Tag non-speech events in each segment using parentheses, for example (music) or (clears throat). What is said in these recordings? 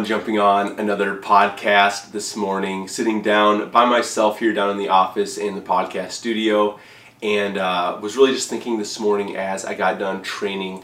jumping on another podcast this morning, sitting down by myself here down in the office in the podcast studio, and uh, was really just thinking this morning as I got done training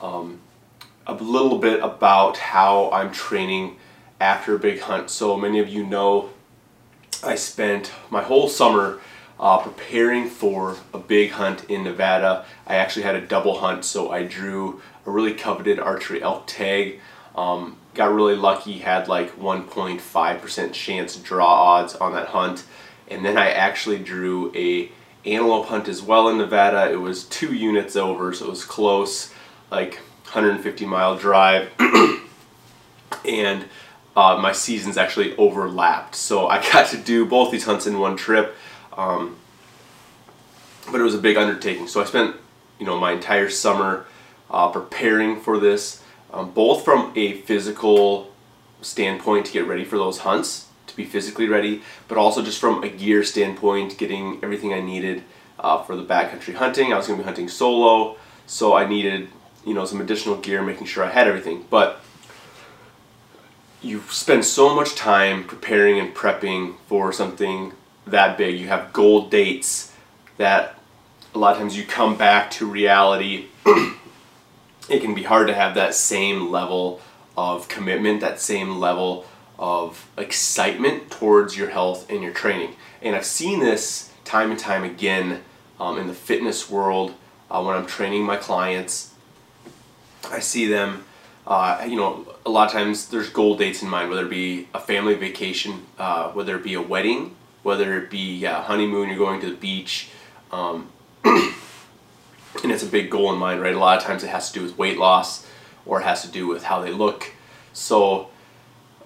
um, a little bit about how I'm training after a big hunt. So many of you know I spent my whole summer uh, preparing for a big hunt in Nevada. I actually had a double hunt, so I drew a really coveted archery elk tag. Um, got really lucky, had like 1.5% chance draw odds on that hunt. And then I actually drew a antelope hunt as well in Nevada. It was two units over, so it was close, like 150 mile drive. (clears throat) and uh, my seasons actually overlapped. So I (laughs) got to do both these hunts in one trip. Um, but it was a big undertaking. So I spent, you know, my entire summer uh, preparing for this, um, both from a physical standpoint to get ready for those hunts, to be physically ready, but also just from a gear standpoint, getting everything I needed uh, for the backcountry hunting. I was going to be hunting solo, so I needed, you know, some additional gear, making sure I had everything. But you spend so much time preparing and prepping for something that big. You have goal dates that a lot of times you come back to reality. (clears throat) it can be hard to have that same level of commitment, that same level of excitement towards your health and your training. And I've seen this time and time again um, in the fitness world uh, when I'm training my clients. I see them, uh, you know, a lot of times there's goal dates in mind, whether it be a family vacation, uh, whether it be a wedding, whether it be a honeymoon, you're going to the beach. Um, (clears throat) and it's a big goal in mind, right? A lot of times it has to do with weight loss or it has to do with how they look. So,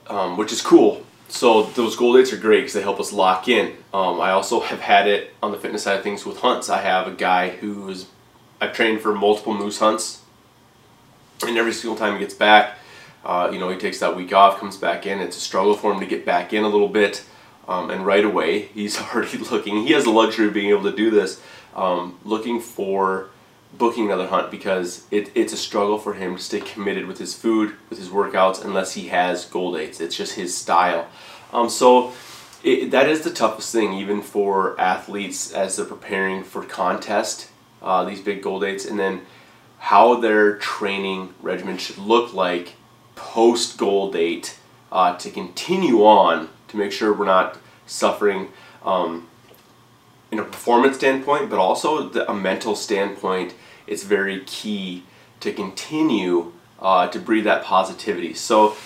um, which is cool. So those goal dates are great because they help us lock in. Um, I also have had it on the fitness side of things with hunts. I have a guy who's I've trained for multiple moose hunts, and every single time he gets back, uh, you know, he takes that week off, comes back in. It's a struggle for him to get back in a little bit, um, and right away (laughs) he's already looking. He has the luxury of being able to do this, um, looking for booking another hunt because it, it's a struggle for him to stay committed with his food, with his workouts, unless he has goal dates. It's just his style. Um, so it, that is the toughest thing, even for athletes as they're preparing for contest, uh, these big goal dates, and then how their training regimen should look like post goal date uh, to continue on to make sure we're not suffering. Um, in a performance standpoint, but also the, a mental standpoint, it's very key to continue uh, to breathe that positivity. So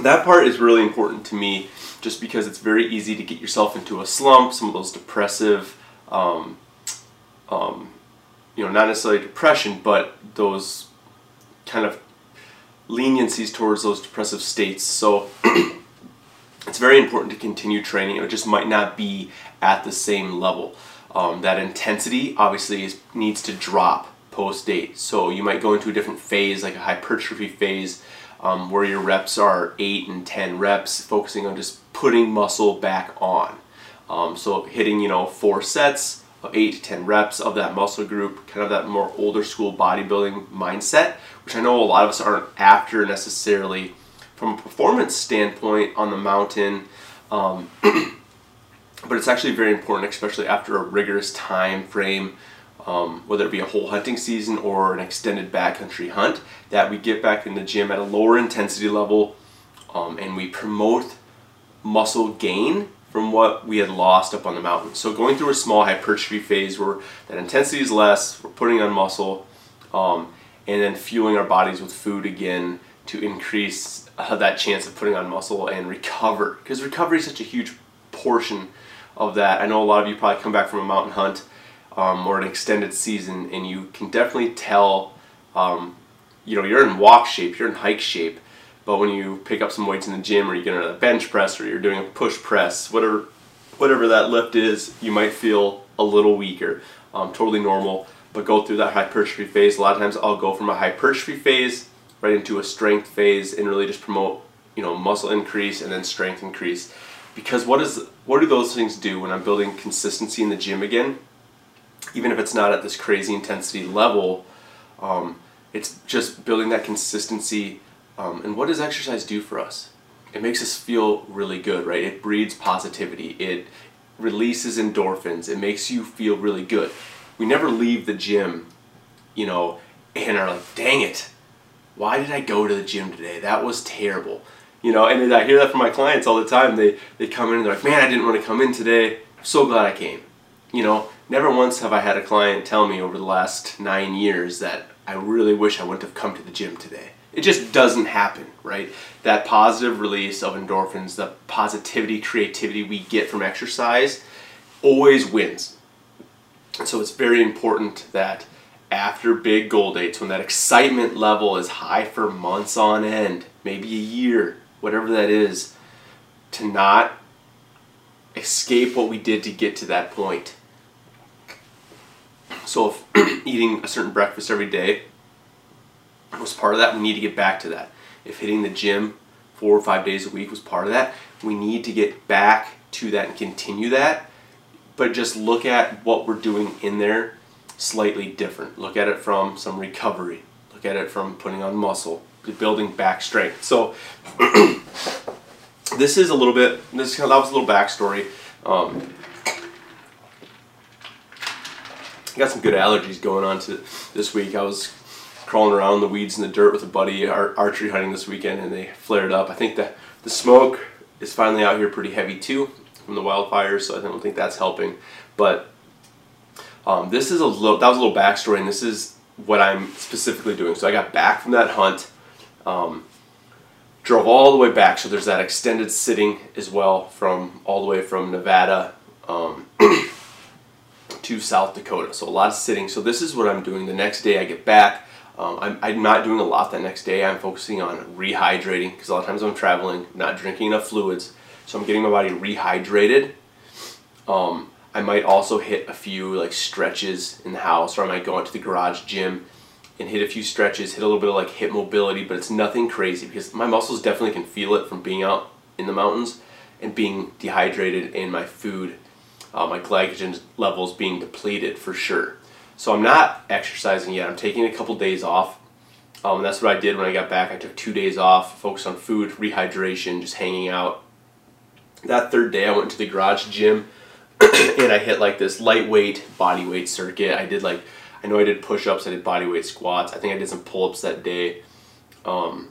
that part is really important to me just because it's very easy to get yourself into a slump, some of those depressive, um, um, you know, not necessarily depression, but those kind of leniencies towards those depressive states. So (clears throat) it's very important to continue training. It just might not be at the same level. Um, that intensity obviously is, needs to drop post date. So you might go into a different phase, like a hypertrophy phase, um, where your reps are 8 and 10 reps, focusing on just putting muscle back on. Um, so hitting, you know, four sets of 8 to 10 reps of that muscle group, kind of that more older school bodybuilding mindset, which I know a lot of us aren't after necessarily from a performance standpoint on the mountain. Um, (clears throat) but it's actually very important, especially after a rigorous time frame, um, whether it be a whole hunting season or an extended backcountry hunt, that we get back in the gym at a lower intensity level um, and we promote muscle gain from what we had lost up on the mountain. So going through a small hypertrophy phase where that intensity is less, we're putting on muscle, um, and then fueling our bodies with food again to increase uh, that chance of putting on muscle and recover. Because recovery is such a huge portion of that. I know a lot of you probably come back from a mountain hunt um, or an extended season, and you can definitely tell. Um, you know, you're in walk shape, you're in hike shape, but when you pick up some weights in the gym, or you get on a bench press, or you're doing a push press, whatever, whatever that lift is, you might feel a little weaker. Um, totally normal, but go through that hypertrophy phase. A lot of times, I'll go from a hypertrophy phase right into a strength phase and really just promote, you know, muscle increase and then strength increase because what is what do those things do when I'm building consistency in the gym again? Even if it's not at this crazy intensity level, um, it's just building that consistency Um, and what does exercise do for us? It makes us feel really good, right? It breeds positivity. It releases endorphins. It makes you feel really good. We never leave the gym, you know, and are like, dang it, why did I go to the gym today? That was terrible. You know, and I hear that from my clients all the time. They, they come in and they're like, man, I didn't want to come in today. I'm so glad I came. You know, never once have I had a client tell me over the last nine years that I really wish I wouldn't have come to the gym today. It just doesn't happen, right? That positive release of endorphins, the positivity, creativity we get from exercise always wins. So it's very important that after big goal dates, when that excitement level is high for months on end, maybe a year, whatever that is, to not escape what we did to get to that point. So if (clears throat) eating a certain breakfast every day was part of that, we need to get back to that. If hitting the gym four or five days a week was part of that, we need to get back to that and continue that. But just look at what we're doing in there slightly different. Look at it from some recovery. Look at it from putting on muscle, building back strength. So (clears throat) this is a little bit. This kind that was a little backstory. Um, I got some good allergies going on to this week. I was crawling around the weeds and the dirt with a buddy archery hunting this weekend, and they flared up. I think the the smoke is finally out here pretty heavy too from the wildfires, so I don't think that's helping. But um, this is a little, that was a little backstory, and this is what I'm specifically doing. So I got back from that hunt, um, drove all the way back. So there's that extended sitting as well from all the way from Nevada um, (clears throat) to South Dakota. So a lot of sitting. So this is what I'm doing. The next day I get back. Um, I'm, I'm, not doing a lot that next day. I'm focusing on rehydrating because a lot of times I'm traveling, not drinking enough fluids. So I'm getting my body rehydrated. Um, I might also hit a few like stretches in the house or I might go out to the garage gym and hit a few stretches, hit a little bit of like hip mobility, but it's nothing crazy because my muscles definitely can feel it from being out in the mountains and being dehydrated and my food, uh, my glycogen levels being depleted for sure. So I'm not exercising yet. I'm taking a couple days off. Um, that's what I did when I got back. I took two days off, focused on food, rehydration, just hanging out. That third day, I went to the garage gym (coughs) and I hit like this lightweight body weight circuit. I did like, I know I did push ups, I did body weight squats. I think I did some pull ups that day. Um,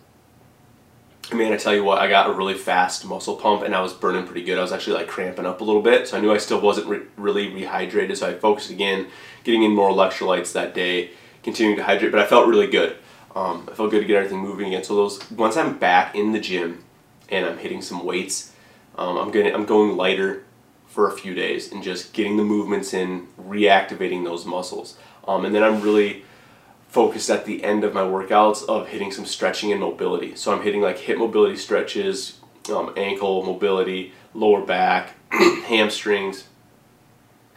I mean, I tell you what, I got a really fast muscle pump and I was burning pretty good. I was actually like cramping up a little bit, so I knew I still wasn't re- really rehydrated. So I focused again, getting in more electrolytes that day, continuing to hydrate. But I felt really good. Um, I felt good to get everything moving again. So those once I'm back in the gym and I'm hitting some weights, um, I'm going I'm going lighter for a few days and just getting the movements in, reactivating those muscles. Um, and then I'm really focused at the end of my workouts of hitting some stretching and mobility. So I'm hitting like hip mobility stretches, um, ankle mobility, lower back, (clears throat) hamstrings,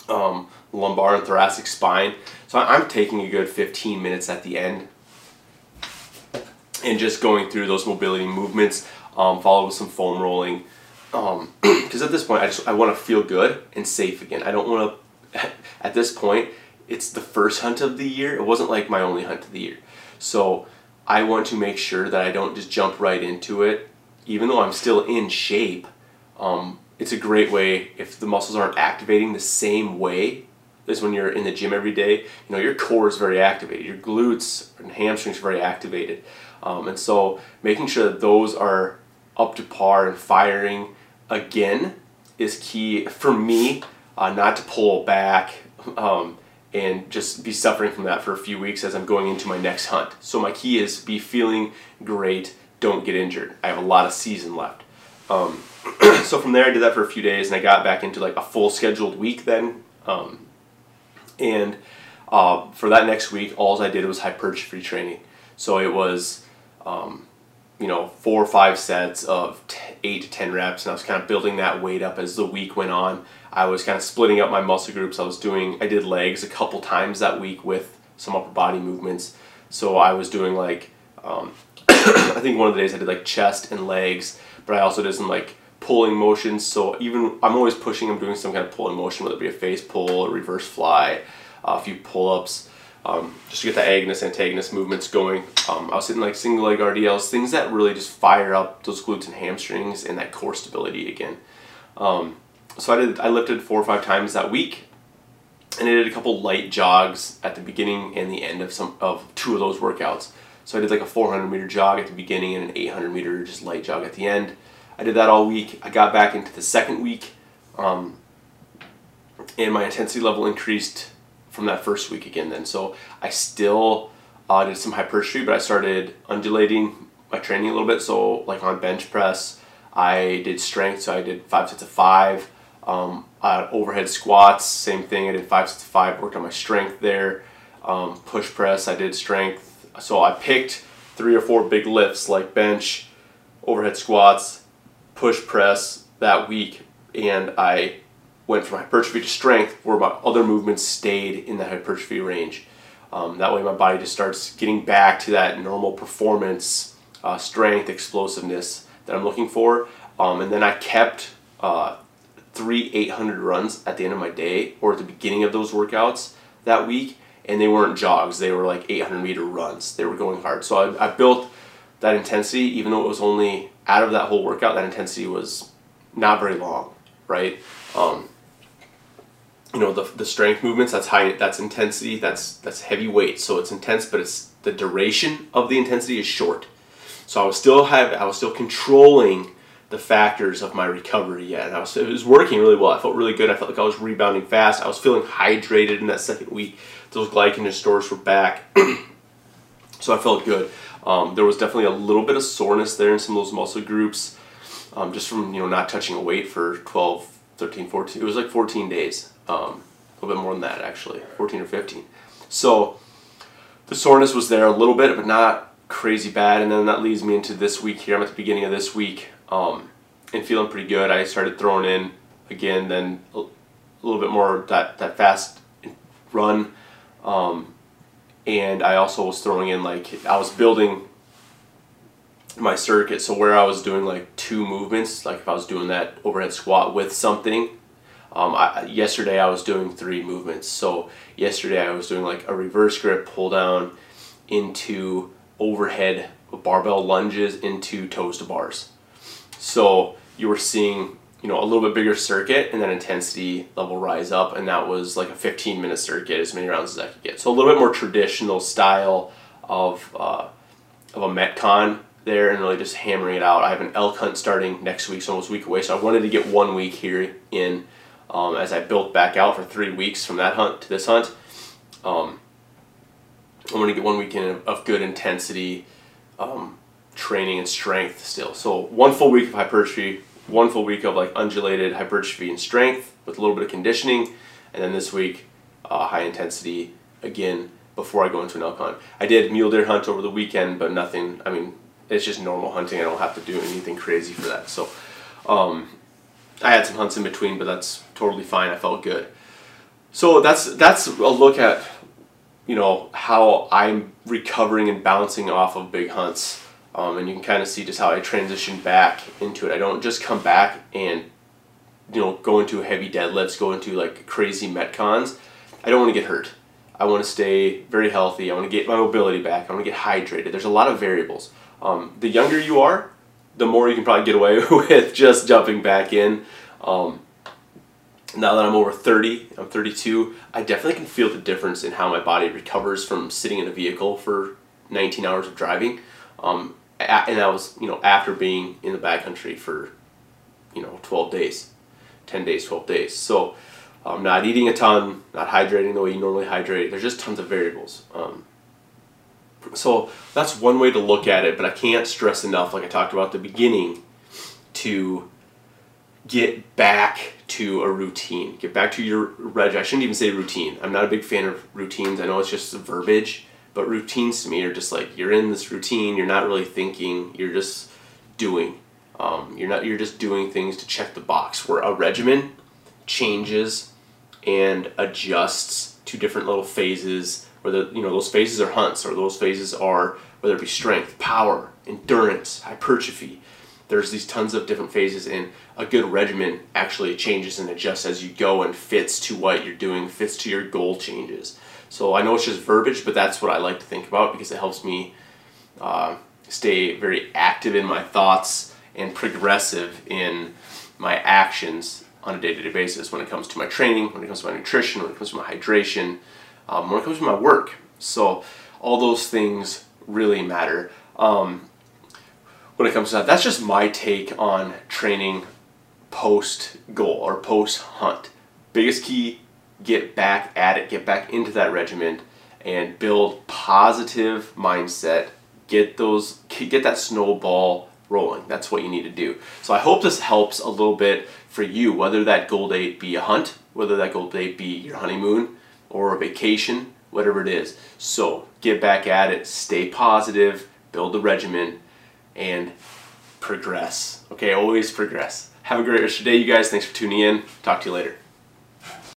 um, lumbar and thoracic spine. So I'm taking a good 15 minutes at the end and just going through those mobility movements, um, followed with some foam rolling, um, (clears throat) because at this point I just I want to feel good and safe again. I don't want to. (laughs) At this point, it's the first hunt of the year. It wasn't like my only hunt of the year, so I want to make sure that I don't just jump right into it, even though I'm still in shape. Um, it's a great way if the muscles aren't activating the same way as when you're in the gym every day. You know your core is very activated, your glutes and hamstrings are very activated, um, and so making sure that those are up to par and firing again is key for me uh, not to pull back um, and just be suffering from that for a few weeks as I'm going into my next hunt. So my key is be feeling great, don't get injured. I have a lot of season left. Um, (clears throat) so from there I did that for a few days and I got back into like a full scheduled week then. Um, and uh, for that next week, all I did was hypertrophy training. So it was um, you know, four or five sets of eight to 10 reps, and I was kind of building that weight up as the week went on. I was kind of splitting up my muscle groups. I was doing, I did legs a couple times that week with some upper body movements. So I was doing like, um, (coughs) I think one of the days I did like chest and legs, but I also did some like pulling motions. So even, I'm always pushing, I'm doing some kind of pulling motion, whether it be a face pull or reverse fly, a few pull ups. Um, just to get the agonist antagonist movements going. Um, I was hitting like single leg RDLs, things that really just fire up those glutes and hamstrings and that core stability again. Um, so I did I lifted four or five times that week, and I did a couple light jogs at the beginning and the end of some of two of those workouts. So I did like a 400 meter jog at the beginning and an 800 meter just light jog at the end. I did that all week. I got back into the second week, um, and my intensity level increased from that first week again. Then, so I still uh, did some hypertrophy, but I started undulating my training a little bit. So, like on bench press, I did strength. So I did five sets of five. Um, uh, overhead squats, same thing. I did five sets of five. Worked on my strength there. Um, push press, I did strength. So I picked three or four big lifts like bench, overhead squats, push press that week, and I went from hypertrophy to strength where my other movements stayed in the hypertrophy range. Um, that way my body just starts getting back to that normal performance, uh, strength, explosiveness that I'm looking for. Um, and then I kept uh, three 800 runs at the end of my day or at the beginning of those workouts that week. And they weren't jogs, they were like 800 meter runs. They were going hard. So I, I built that intensity, even though it was only out of that whole workout, that intensity was not very long, right? Um, you know the, the strength movements that's high that's intensity that's that's heavy weight. So it's intense but it's the duration of the intensity is short. So i was still have i was still controlling the factors of my recovery yet and I was, it was working really well. I felt really good. I felt like i was rebounding fast. I was feeling hydrated in that second week. Those glycogen stores were back. (clears throat) So i felt good. Um, there was definitely a little bit of soreness there in some of those muscle groups um, just from you know not touching a weight for 12 13 14 it was like 14 days um, a little bit more than that actually 14 or 15 so the soreness was there a little bit but not crazy bad and then that leads me into this week here. I'm at the beginning of this week um, and feeling pretty good. I started throwing in again then a, little bit more that, that fast run um, and I also was throwing in like I was building my circuit so where I was doing like two movements like if I was doing that overhead squat with something um, I, yesterday I was doing three movements. So yesterday I was doing like a reverse grip pull down into overhead barbell lunges into toes to bars. So you were seeing you know a little bit bigger circuit and then intensity level rise up and that was like a 15 minute circuit as many rounds as I could get. So a little bit more traditional style of uh, of a metcon there and really just hammering it out. I have an elk hunt starting next week so almost a week away so I wanted to get one week here in um, as I built back out for three weeks from that hunt to this hunt um, I want to get one weekend of good intensity um, training and strength still so one full week of hypertrophy one full week of like undulated hypertrophy and strength with a little bit of conditioning, and then this week uh, high intensity again before I go into an elk hunt. I did mule deer hunt over the weekend, but nothing. I mean, it's just normal hunting. I don't have to do anything crazy for that. So um, I had some hunts in between, but that's totally fine. I felt good. So that's that's a look at you know how I'm recovering and bouncing off of big hunts. Um, and you can kind of see just how I transition back into it. I don't just come back and you know go into heavy deadlifts, go into like crazy metcons. I don't want to get hurt. I want to stay very healthy. I want to get my mobility back. I want to get hydrated. There's a lot of variables. Um, the younger you are, the more you can probably get away (laughs) with just jumping back in. Um, now that I'm over 30, I'm 32, I definitely can feel the difference in how my body recovers from sitting in a vehicle for 19 hours of driving. Um, and that was you know after being in the backcountry for you know 12 days 10 days 12 days so um, not eating a ton not hydrating the way you normally hydrate there's just tons of variables um, so that's one way to look at it but i can't stress enough like i talked about at the beginning to get back to a routine get back to your reg i shouldn't even say routine i'm not a big fan of routines i know it's just verbiage but routines to me are just like you're in this routine, you're not really thinking, you're just doing. Um, you're not you're just doing things to check the box. Where a regimen changes and adjusts to different little phases. Whether you know those phases are hunts or those phases are whether it be strength, power, endurance, hypertrophy. There's these tons of different phases, and a good regimen actually changes and adjusts as you go and fits to what you're doing, fits to your goal changes. So I know it's just verbiage, but that's what I like to think about because it helps me uh, stay very active in my thoughts and progressive in my actions on a day-to-day basis when it comes to my training, when it comes to my nutrition, when it comes to my hydration, um, when it comes to my work. So all those things really matter. Um, when it comes to that, that's just my take on training post goal or post hunt. Biggest key, get back at it, get back into that regiment and build positive mindset. Get those get that snowball rolling. That's what you need to do. So I hope this helps a little bit for you, whether that goal date be a hunt, whether that goal date be your honeymoon or a vacation, whatever it is. So get back at it, stay positive, build the regimen, and progress. Okay, always progress. Have a great rest of your day, you guys. Thanks for tuning in. Talk to you later.